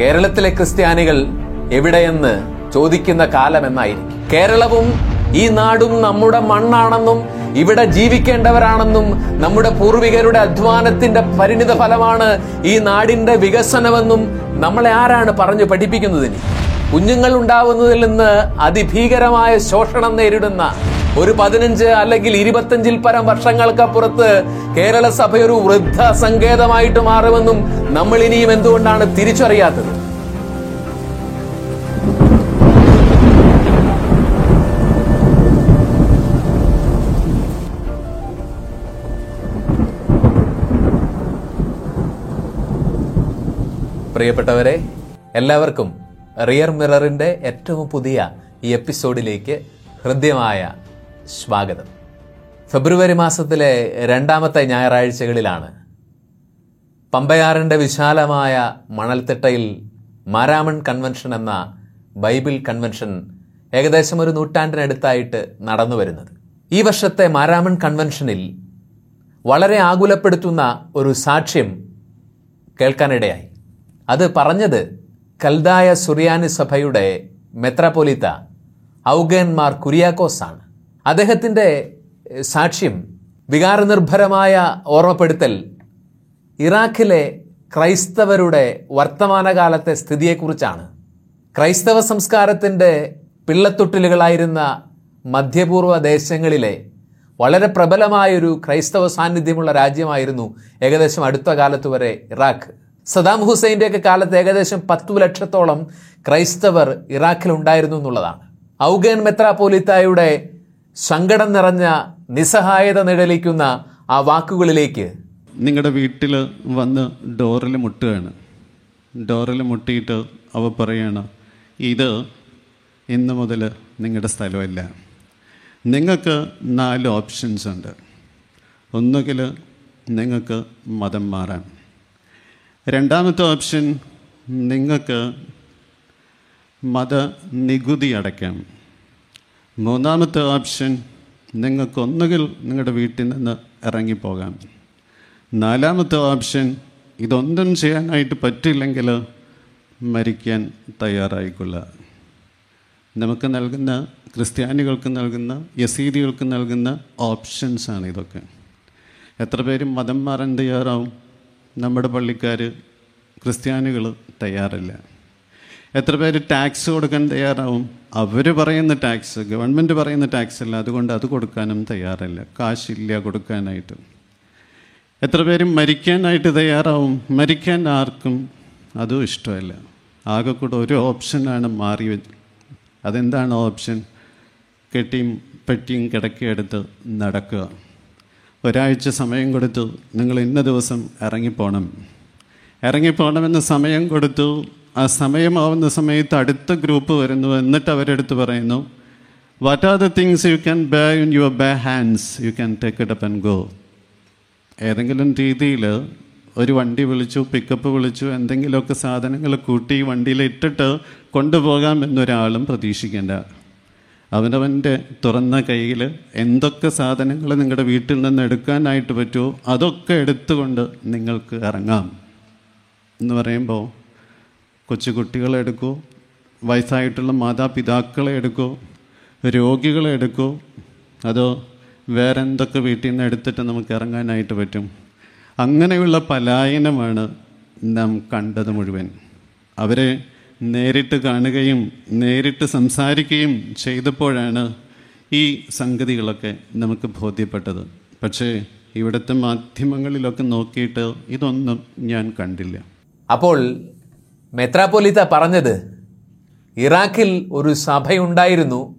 കേരളത്തിലെ ക്രിസ്ത്യാനികൾ എവിടെയെന്ന് ചോദിക്കുന്ന കാലം എന്നായിരിക്കും. കേരളവും ഈ നാടും നമ്മുടെ മണ്ണാണെന്നും ഇവിടെ ജീവിക്കേണ്ടവരാണെന്നും നമ്മുടെ പൂർവികരുടെ അധ്വാനത്തിന്റെ പരിണിത ഫലമാണ് ഈ നാടിന്റെ വികസനമെന്നും നമ്മളെ ആരാണ് പറഞ്ഞു പഠിപ്പിക്കുന്നതിന്? കുഞ്ഞുങ്ങൾ ഉണ്ടാവുന്നതിൽ നിന്ന് അതിഭീകരമായ ശോഷണം നേരിടുന്ന ഒരു പതിനഞ്ച് അല്ലെങ്കിൽ ഇരുപത്തഞ്ചിൽ പരം വർഷങ്ങൾക്കപ്പുറത്ത് കേരള സഭ ഒരു വൃദ്ധ സങ്കേതമായിട്ട് മാറുമെന്നും നമ്മൾ ഇനിയും എന്തുകൊണ്ടാണ് തിരിച്ചറിയാത്തത്? പ്രിയപ്പെട്ടവരെ എല്ലാവർക്കും റിയർ മിററിന്റെ ഏറ്റവും പുതിയ ഈ എപ്പിസോഡിലേക്ക് ഹൃദ്യമായ സ്വാഗതം. ഫെബ്രുവരി മാസത്തിലെ രണ്ടാമത്തെ ഞായറാഴ്ചകളിലാണ് പമ്പയാറിന്റെ വിശാലമായ മണൽത്തിട്ടയിൽ മാരാമൺ കൺവെൻഷൻ എന്ന ബൈബിൾ കൺവെൻഷൻ ഏകദേശം ഒരു നൂറ്റാണ്ടിനടുത്തായിട്ട് നടന്നു വരുന്നത്. ഈ വർഷത്തെ മാരാമൺ കൺവെൻഷനിൽ വളരെ ആകുലപ്പെടുത്തുന്ന ഒരു സാക്ഷ്യം കേൾക്കാനിടയായി. അത് പറഞ്ഞത് കൽദായ സുറിയാനി സഭയുടെ മെത്രാപൊലിത്ത ഔഗേൻമാർ കുര്യാക്കോസാണ്. അദ്ദേഹത്തിന്റെ സാക്ഷ്യം വികാരനിർഭരമായ ഓർമ്മപ്പെടുത്തൽ ഇറാഖിലെ ക്രൈസ്തവരുടെ വർത്തമാനകാലത്തെ സ്ഥിതിയെക്കുറിച്ചാണ്. ക്രൈസ്തവ സംസ്കാരത്തിന്റെ പിള്ളത്തൊട്ടിലുകളായിരുന്ന മധ്യപൂർവ ദേശങ്ങളിലെ വളരെ പ്രബലമായൊരു ക്രൈസ്തവ സാന്നിധ്യമുള്ള രാജ്യമായിരുന്നു ഏകദേശം അടുത്ത കാലത്ത് വരെ ഇറാഖ്. സദാം ഹുസൈന്റെയൊക്കെ കാലത്ത് ഏകദേശം പത്തു ലക്ഷത്തോളം ക്രൈസ്തവർ ഇറാഖിൽ ഉണ്ടായിരുന്നു എന്നുള്ളതാണ്. ഔഗേൻ മെത്രാപോലിത്തായുടെ സങ്കടം നിറഞ്ഞ നിസ്സഹായത നിഴലിക്കുന്ന ആ വാക്കുകളിലേക്ക് നിങ്ങളുടെ വീട്ടിൽ വന്ന് ഡോറിൽ മുട്ടുകയാണ്. ഡോറിൽ മുട്ടിയിട്ട് അവ പറയാണ് ഇത് ഇന്ന് മുതൽ നിങ്ങളുടെ സ്ഥലമല്ല. നിങ്ങൾക്ക് നാല് ഓപ്ഷൻസ് ഉണ്ട്. ഒന്നുകിൽ നിങ്ങൾക്ക് മതം മാറാം. രണ്ടാമത്തെ ഓപ്ഷൻ നിങ്ങൾക്ക് മത നികുതി അടയ്ക്കാം. മൂന്നാമത്തെ ഓപ്ഷൻ നിങ്ങൾക്കൊന്നുകിൽ നിങ്ങളുടെ വീട്ടിൽ നിന്ന് ഇറങ്ങിപ്പോകാം. നാലാമത്തെ ഓപ്ഷൻ ഇതൊന്നും ചെയ്യാനായിട്ട് പറ്റില്ലെങ്കിൽ മരിക്കാൻ തയ്യാറായിക്കൊള്ളുക. നമുക്ക് നൽകുന്ന ക്രിസ്ത്യാനികൾക്ക് നൽകുന്ന യസീദികൾക്ക് നൽകുന്ന ഓപ്ഷൻസാണ് ഇതൊക്കെ. എത്ര പേരും മതം മാറാൻ തയ്യാറാവും? നമ്മുടെ പള്ളിക്കാർ ക്രിസ്ത്യാനികൾ തയ്യാറില്ല. എത്ര പേര് ടാക്സ് കൊടുക്കാൻ തയ്യാറാവും? അവർ പറയുന്ന ടാക്സ് ഗവൺമെന്റ് പറയുന്ന ടാക്സ് അല്ല. അതുകൊണ്ട് അത് കൊടുക്കാനും തയ്യാറല്ല. കാശില്ല കൊടുക്കാനായിട്ട്. എത്ര പേരും മരിക്കാനായിട്ട് തയ്യാറാവും? മരിക്കാൻ ആർക്കും അതും ഇഷ്ടമല്ല. ആകെ കൂടെ ഒരു ഓപ്ഷനാണ് മാറി അതെന്താണ് ഓപ്ഷൻ? കെട്ടിയും പെട്ടിയും കിടക്കിയെടുത്ത് നടക്കുക. ഒരാഴ്ച സമയം കൊടുത്തു. നിങ്ങൾ ഇന്ന ദിവസം ഇറങ്ങിപ്പോണം. ഇറങ്ങിപ്പോണമെന്ന് സമയം കൊടുത്തു. ആ സമയമാവുന്ന സമയത്ത് അടുത്ത ഗ്രൂപ്പ് വരുന്നു എന്നിട്ട് അവരെടുത്ത് പറയുന്നു what are the things you can bear in your bare hands you can take it up and go ഏതെങ്കിലും രീതിയിൽ ഒരു വണ്ടി വിളിച്ചു പിക്കപ്പ് വിളിച്ചു എന്തെങ്കിലുമൊക്കെ സാധനങ്ങൾ കൂട്ടി വണ്ടിയിൽ ഇട്ടിട്ട് കൊണ്ടുപോകാം എന്നൊരാളും പ്രതീക്ഷിക്കേണ്ട. അവനവന്റെ തുറന്ന കയ്യിൽ എന്തൊക്കെ സാധനങ്ങൾ നിങ്ങളുടെ വീട്ടിൽ നിന്ന് എടുക്കാനായിട്ട് പറ്റുമോ അതൊക്കെ എടുത്തുകൊണ്ട് നിങ്ങൾക്ക് ഇറങ്ങാം എന്ന് പറയുമ്പോൾ കൊച്ചു കുട്ടികളെ എടുക്കൂ വയസ്സായിട്ടുള്ള മാതാപിതാക്കളെ എടുക്കൂ രോഗികളെ എടുക്കൂ. അതോ വേറെ എന്തൊക്കെ വീട്ടിൽ നിന്ന് എടുത്തിട്ട് നമുക്ക് ഇറങ്ങാനായിട്ട് പറ്റും? അങ്ങനെയുള്ള പലായനമാണ് നാം കണ്ടത് മുഴുവൻ. അവരെ നേരിട്ട് കാണുകയും നേരിട്ട് സംസാരിക്കുകയും ചെയ്തപ്പോഴാണ് ഈ സംഗതികളൊക്കെ നമുക്ക് ബോധ്യപ്പെട്ടത്. പക്ഷേ ഇവിടുത്തെ മാധ്യമങ്ങളിലൊക്കെ നോക്കിയിട്ട് ഇതൊന്നും ഞാൻ കണ്ടില്ല. അപ്പോൾ മെത്രാപ്പൊലിത്ത പറഞ്ഞത് ഇറാഖിൽ ഒരു സഭയുണ്ടായിരുന്നു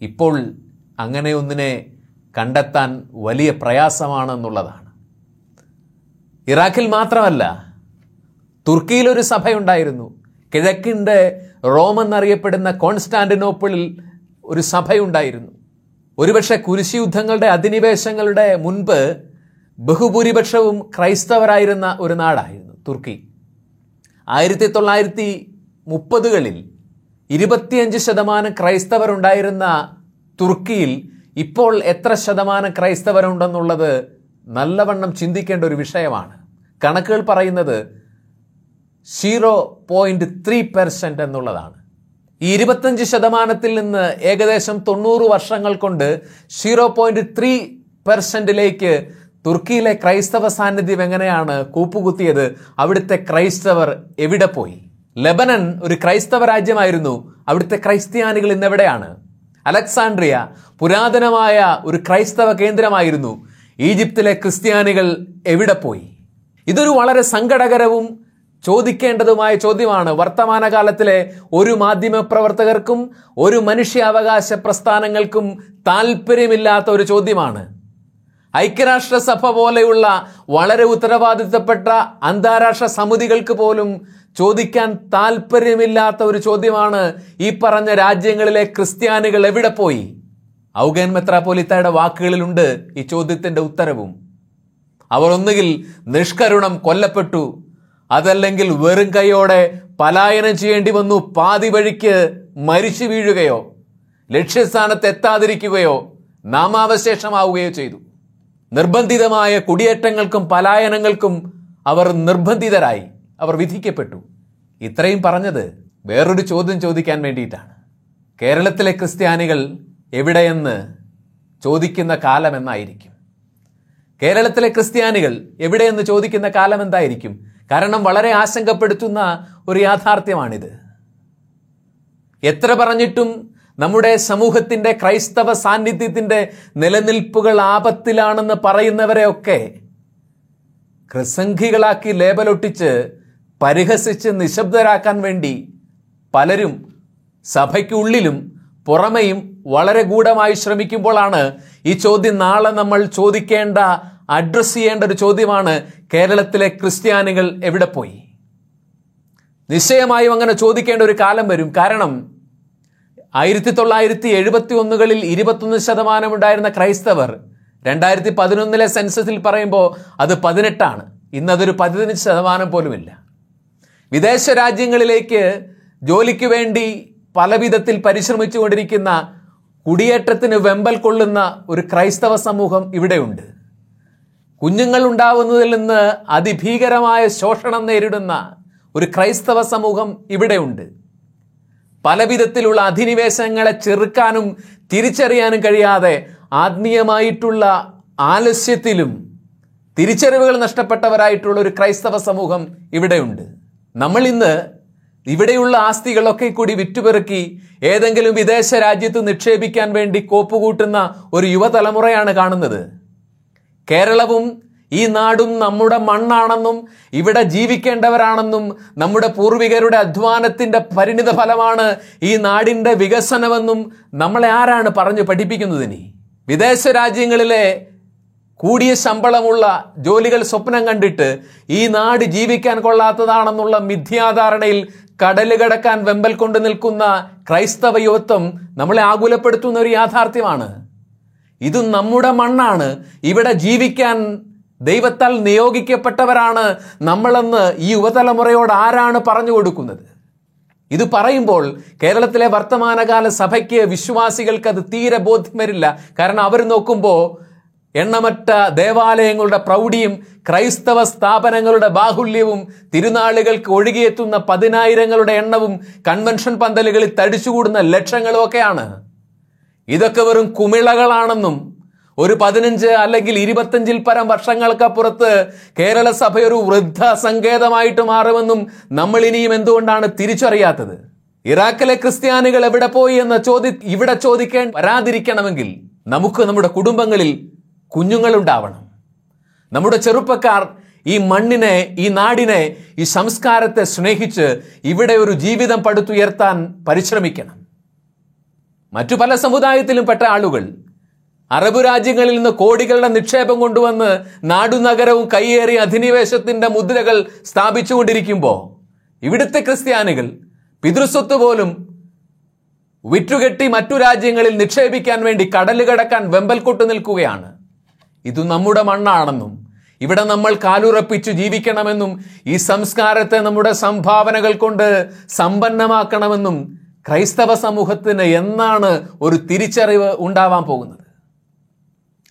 ഇപ്പോൾ അങ്ങനെ ഒന്നിനെ കണ്ടെത്താൻ വലിയ പ്രയാസമാണെന്നുള്ളതാണ്. ഇറാഖിൽ മാത്രമല്ല തുർക്കിയിലൊരു സഭയുണ്ടായിരുന്നു കിഴക്കിന്റെ റോം എന്നറിയപ്പെടുന്ന കോൺസ്റ്റാന്റിനോപ്പിളിൽ ഒരു സഭയുണ്ടായിരുന്നു. ഒരുപക്ഷെ കുരിശി യുദ്ധങ്ങളുടെ അധിനിവേശങ്ങളുടെ മുൻപ് ബഹുഭൂരിപക്ഷവും ക്രൈസ്തവരായിരുന്ന ഒരു നാടായിരുന്നു തുർക്കി. ആയിരത്തി തൊള്ളായിരത്തി മുപ്പതുകളിൽ ഇരുപത്തിയഞ്ച് ശതമാനം ക്രൈസ്തവരുണ്ടായിരുന്ന തുർക്കിയിൽ ഇപ്പോൾ എത്ര ശതമാനം ക്രൈസ്തവരുണ്ടെന്നുള്ളത് നല്ലവണ്ണം ചിന്തിക്കേണ്ട ഒരു വിഷയമാണ്. കണക്കുകൾ പറയുന്നത് സീറോ പോയിന്റ് ത്രീ പെർസെന്റ് എന്നുള്ളതാണ്. ഈ ഇരുപത്തഞ്ച് ശതമാനത്തിൽ നിന്ന് ഏകദേശം തൊണ്ണൂറ് വർഷങ്ങൾ കൊണ്ട് സീറോ പോയിന്റ് ത്രീ പെർസെന്റിലേക്ക് തുർക്കിയിലെ ക്രൈസ്തവ സാന്നിധ്യം എങ്ങനെയാണ് കൂപ്പുകുത്തിയത്? അവിടുത്തെ ക്രൈസ്തവർ എവിടെ പോയി? ലെബനൻ ഒരു ക്രൈസ്തവ രാജ്യമായിരുന്നു. അവിടുത്തെ ക്രൈസ്ത്യാനികൾ ഇന്നെവിടെയാണ് അലക്സാണ്ട്രിയ പുരാതനമായ ഒരു ക്രൈസ്തവ കേന്ദ്രമായിരുന്നു. ഈജിപ്തിലെ ക്രിസ്ത്യാനികൾ എവിടെ പോയി? ഇതൊരു വളരെ സങ്കടകരവും ചോദിക്കേണ്ടതുമായ ചോദ്യമാണ്. വർത്തമാനകാലത്തിലെ ഒരു മാധ്യമ പ്രവർത്തകർക്കും ഒരു മനുഷ്യാവകാശ പ്രസ്ഥാനങ്ങൾക്കും താല്പര്യമില്ലാത്ത ഒരു ചോദ്യമാണ്. ഐക്യരാഷ്ട്രസഭ പോലെയുള്ള വളരെ ഉത്തരവാദിത്തപ്പെട്ട അന്താരാഷ്ട്ര സമിതികൾക്ക് പോലും ചോദിക്കാൻ താല്പര്യമില്ലാത്ത ഒരു ചോദ്യമാണ് ഈ പറഞ്ഞ രാജ്യങ്ങളിലെ ക്രിസ്ത്യാനികൾ എവിടെ പോയി? ഔഗൻ മെത്രാപോലിത്തയുടെ വാക്കുകളിലുണ്ട് ഈ ചോദ്യത്തിന്റെ ഉത്തരവും. അവർ ഒന്നുകിൽ നിഷ്കരുണം കൊല്ലപ്പെട്ടു അതല്ലെങ്കിൽ വെറും കൈയോടെ പലായനം ചെയ്യേണ്ടി വന്നു പാതി വഴിക്ക് മരിച്ചു വീഴുകയോ ലക്ഷ്യസ്ഥാനത്ത് എത്താതിരിക്കുകയോ നാമാവശേഷമാവുകയോ ചെയ്തു. നിർബന്ധിതമായ കുടിയേറ്റങ്ങൾക്കും പലായനങ്ങൾക്കും അവർ നിർബന്ധിതരായി. അവർ വിധിക്കപ്പെട്ടു. ഇത്രയും പറഞ്ഞത് വേറൊരു ചോദ്യം ചോദിക്കാൻ വേണ്ടിയിട്ടാണ്. കേരളത്തിലെ ക്രിസ്ത്യാനികൾ എവിടെയെന്ന് ചോദിക്കുന്ന കാലം എന്നായിരിക്കും. കേരളത്തിലെ ക്രിസ്ത്യാനികൾ എവിടെയെന്ന് ചോദിക്കുന്ന കാലം എന്തായിരിക്കും? കാരണം വളരെ ആശങ്കപ്പെടുത്തുന്ന ഒരു യാഥാർത്ഥ്യമാണിത്. എത്ര പറഞ്ഞിട്ടും നമ്മുടെ സമൂഹത്തിന്റെ ക്രൈസ്തവ സാന്നിധ്യത്തിന്റെ നിലനിൽപ്പുകൾ ആപത്തിലാണെന്ന് പറയുന്നവരെയൊക്കെ ക്രിസംഖികളാക്കി ലേബലൊട്ടിച്ച് പരിഹസിച്ച് നിശബ്ദരാക്കാൻ വേണ്ടി പലരും സഭയ്ക്കുള്ളിലും പുറമെയും വളരെ ഗൂഢമായി ശ്രമിക്കുമ്പോഴാണ് ഈ ചോദ്യം നാളെ നമ്മൾ ചോദിക്കേണ്ട അഡ്രസ് ചെയ്യേണ്ട ഒരു ചോദ്യമാണ് കേരളത്തിലെ ക്രിസ്ത്യാനികൾ എവിടെ പോയി? നിശ്ചയമായും അങ്ങനെ ചോദിക്കേണ്ട ഒരു കാലം വരും. കാരണം ആയിരത്തി തൊള്ളായിരത്തി എഴുപത്തി ഒന്നുകളിൽ ഇരുപത്തൊന്ന് ശതമാനം ഉണ്ടായിരുന്ന ക്രൈസ്തവർ രണ്ടായിരത്തി പതിനൊന്നിലെ സെൻസസിൽ പറയുമ്പോൾ അത് പതിനെട്ടാണ്. ഇന്നതൊരു പതിനഞ്ച് ശതമാനം പോലുമില്ല. വിദേശ രാജ്യങ്ങളിലേക്ക് ജോലിക്ക് വേണ്ടി പലവിധത്തിൽ പരിശ്രമിച്ചുകൊണ്ടിരിക്കുന്ന കുടിയേറ്റത്തിന് വെമ്പൽ കൊള്ളുന്ന ഒരു ക്രൈസ്തവ സമൂഹം ഇവിടെയുണ്ട്. കുഞ്ഞുങ്ങൾ ഉണ്ടാവുന്നതിൽ നിന്ന് അതിഭീകരമായ ശോഷണം നേരിടുന്ന ഒരു ക്രൈസ്തവ സമൂഹം ഇവിടെയുണ്ട്. പല വിധത്തിലുള്ള അധിനിവേശങ്ങളെ ചെറുക്കാനും തിരിച്ചറിയാനും കഴിയാതെ ആത്മീയമായിട്ടുള്ള ആലസ്യത്തിലും തിരിച്ചറിവുകൾ നഷ്ടപ്പെട്ടവരായിട്ടുള്ള ഒരു ക്രൈസ്തവ സമൂഹം ഇവിടെയുണ്ട്. നമ്മൾ ഇന്ന് ഇവിടെയുള്ള ആസ്തികളൊക്കെ കൂടി വിറ്റുപെറുക്കി ഏതെങ്കിലും വിദേശ രാജ്യത്ത് നിക്ഷേപിക്കാൻ വേണ്ടി കോപ്പുകൂട്ടുന്ന ഒരു യുവതലമുറയാണ് കാണുന്നത്. കേരളവും ഈ നാടും നമ്മുടെ മണ്ണാണെന്നും ഇവിടെ ജീവിക്കേണ്ടവരാണെന്നും നമ്മുടെ പൂർവികരുടെ അധ്വാനത്തിന്റെ പരിണിത ഫലമാണ് ഈ നാടിന്റെ വികസനമെന്നും നമ്മളെ ആരാണ് പറഞ്ഞു പഠിപ്പിക്കുന്നതിനി വിദേശ രാജ്യങ്ങളിലെ കൂടിയ ശമ്പളമുള്ള ജോലികൾ സ്വപ്നം കണ്ടിട്ട് ഈ നാട് ജീവിക്കാൻ കൊള്ളാത്തതാണെന്നുള്ള മിഥ്യാധാരണയിൽ കടൽ കടക്കാൻ വെമ്പൽ കൊണ്ട് നിൽക്കുന്ന ക്രൈസ്തവ യുവത്വം നമ്മളെ ആകുലപ്പെടുത്തുന്ന ഒരു യാഥാർത്ഥ്യമാണ്. ഇത് നമ്മുടെ മണ്ണാണ്. ഇവിടെ ജീവിക്കാൻ ദൈവത്താൽ നിയോഗിക്കപ്പെട്ടവരാണ് നമ്മളെന്ന് ഈ യുവതലമുറയോട് ആരാണ് പറഞ്ഞു കൊടുക്കുന്നത്? ഇത് പറയുമ്പോൾ കേരളത്തിലെ വർത്തമാനകാല സഭയ്ക്ക് വിശ്വാസികൾക്ക് അത് തീരെ ബോധ്യം വരില്ല. കാരണം അവർ നോക്കുമ്പോൾ എണ്ണമറ്റ ദേവാലയങ്ങളുടെ പ്രൗഢിയും ക്രൈസ്തവ സ്ഥാപനങ്ങളുടെ ബാഹുല്യവും തിരുനാളുകൾക്ക് ഒഴുകിയെത്തുന്ന പതിനായിരങ്ങളുടെ എണ്ണവും കൺവെൻഷൻ പന്തലുകളിൽ തടിച്ചുകൂടുന്ന ലക്ഷങ്ങളും ഒക്കെയാണ് ഇതൊക്കെ വെറും കുമിളകളാണെന്നും ഒരു പതിനഞ്ച് അല്ലെങ്കിൽ ഇരുപത്തഞ്ചിൽ പരം വർഷങ്ങൾക്കപ്പുറത്ത് കേരള സഭ ഒരു വൃദ്ധ സങ്കേതമായിട്ട് മാറുമെന്നും നമ്മൾ ഇനിയും എന്തുകൊണ്ടാണ് തിരിച്ചറിയാത്തത്? ഇറാഖിലെ ക്രിസ്ത്യാനികൾ എവിടെ പോയി എന്ന ചോദ്യ ഇവിടെ ചോദിക്കാൻ വരാതിരിക്കണമെങ്കിൽ നമുക്ക് നമ്മുടെ കുടുംബങ്ങളിൽ കുഞ്ഞുങ്ങളുണ്ടാവണം. നമ്മുടെ ചെറുപ്പക്കാർ ഈ മണ്ണിനെ ഈ നാടിനെ ഈ സംസ്കാരത്തെ സ്നേഹിച്ച് ഇവിടെ ഒരു ജീവിതം പടുത്തുയർത്താൻ പരിശ്രമിക്കണം. മറ്റു പല സമുദായത്തിലും പെട്ട ആളുകൾ അറബ് രാജ്യങ്ങളിൽ നിന്ന് കോടികളുടെ നിക്ഷേപം കൊണ്ടുവന്ന് നാടുനഗരവും കയ്യേറി അധിനിവേശത്തിന്റെ മുദ്രകൾ സ്ഥാപിച്ചുകൊണ്ടിരിക്കുമ്പോൾ ഇവിടുത്തെ ക്രിസ്ത്യാനികൾ പിതൃസ്വത്ത് പോലും വിറ്റുകെട്ടി മറ്റു രാജ്യങ്ങളിൽ നിക്ഷേപിക്കാൻ വേണ്ടി കടൽ കടക്കാൻ വെമ്പൽ കൊട്ടു നിൽക്കുകയാണ്. ഇത് നമ്മുടെ മണ്ണാണെന്നും ഇവിടെ നമ്മൾ കാലുറപ്പിച്ചു ജീവിക്കണമെന്നും ഈ സംസ്കാരത്തെ നമ്മുടെ സംഭാവനകൾ കൊണ്ട് സമ്പന്നമാക്കണമെന്നും ക്രൈസ്തവ സമൂഹത്തിന് എന്നാണ് ഒരു തിരിച്ചറിവ് ഉണ്ടാവാൻ പോകുന്നത്.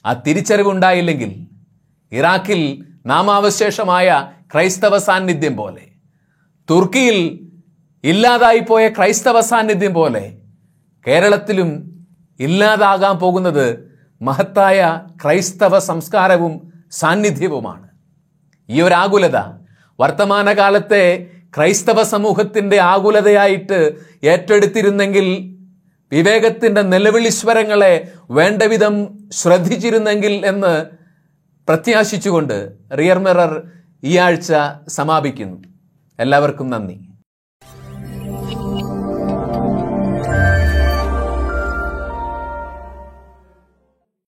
ആ തിരിച്ചറിവ് ഉണ്ടായില്ലെങ്കിൽ ഇറാഖിൽ നാമാവശേഷമായ ക്രൈസ്തവ സാന്നിധ്യം പോലെ തുർക്കിയിൽ ഇല്ലാതായിപ്പോയ ക്രൈസ്തവ സാന്നിധ്യം പോലെ കേരളത്തിലും ഇല്ലാതാകാൻ പോകുന്നത് മഹത്തായ ക്രൈസ്തവ സംസ്കാരവും സാന്നിധ്യവുമാണ്. ഈ ഒരു ആകുലത വർത്തമാനകാലത്തെ ക്രൈസ്തവ സമൂഹത്തിന്റെ ആകുലതയായിട്ട് ഏറ്റെടുത്തിരുന്നെങ്കിൽ വിവേകത്തിന്റെ നിലവിളിസ്വരങ്ങളെ വേണ്ടവിധം ശ്രദ്ധിച്ചിരുന്നെങ്കിൽ എന്ന് പ്രത്യാശിച്ചുകൊണ്ട് റിയർ മിറർ ഈ ആഴ്ച സമാപിക്കുന്നു. എല്ലാവർക്കും നന്ദി.